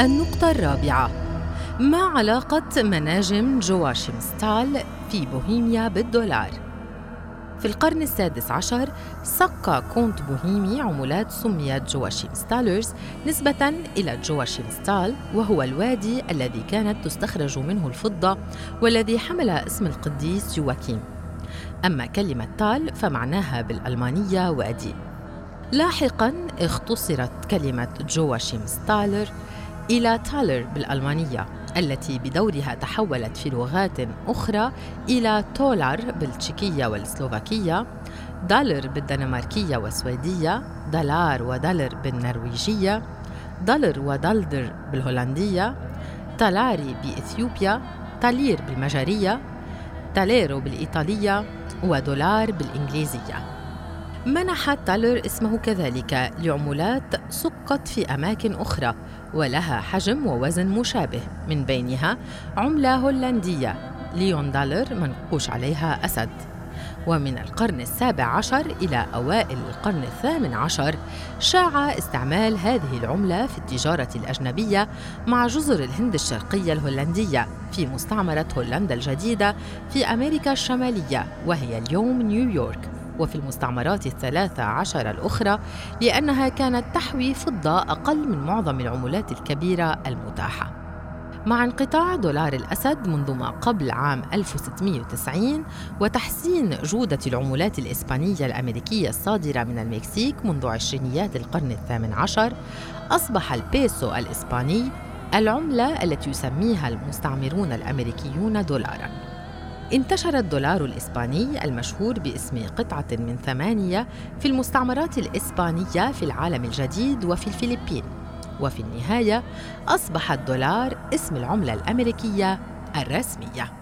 النقطة الرابعة. ما علاقة مناجم جواشيم ستال في بوهيميا بالدولار؟ في القرن السادس عشر سك كونت بوهيمي عملات سميت جواشيم ستالرز نسبة إلى جواشيم ستال وهو الوادي الذي كانت تستخرج منه الفضة والذي حمل اسم القديس يواكيم. أما كلمة تال فمعناها بالألمانية وادي. لاحقا اختصرت كلمة جواشيم ستالر إلى تالر بالألمانية التي بدورها تحولت في لغات أخرى إلى تولار بالتشيكية والسلوفاكية دالر بالدنماركية والسويدية دالار ودالر بالنرويجية دالر ودالدر بالهولندية تالاري بإثيوبيا تالير بالمجرية تاليرو بالإيطالية ودولار بالإنجليزية. منح تالر اسمه كذلك لعملات سقت في أماكن أخرى ولها حجم ووزن مشابه. من بينها عملة هولندية ليون دالر منقوش عليها أسد. ومن القرن السابع عشر إلى أوائل القرن الثامن عشر شاع استعمال هذه العملة في التجارة الأجنبية مع جزر الهند الشرقية الهولندية في مستعمرة هولندا الجديدة في أمريكا الشمالية وهي اليوم نيويورك. وفي المستعمرات الثلاثة عشر الأخرى لأنها كانت تحوي فضة أقل من معظم العملات الكبيرة المتاحة. مع انقطاع دولار الأسد منذ ما قبل عام 1690 وتحسين جودة العملات الإسبانية الأمريكية الصادرة من المكسيك منذ عشرينيات القرن الثامن عشر أصبح البيسو الإسباني العملة التي يسميها المستعمرون الأمريكيون دولاراً. انتشر الدولار الإسباني المشهور باسم قطعة من ثمانية في المستعمرات الإسبانية في العالم الجديد وفي الفلبين. وفي النهاية أصبح الدولار اسم العملة الأمريكية الرسمية.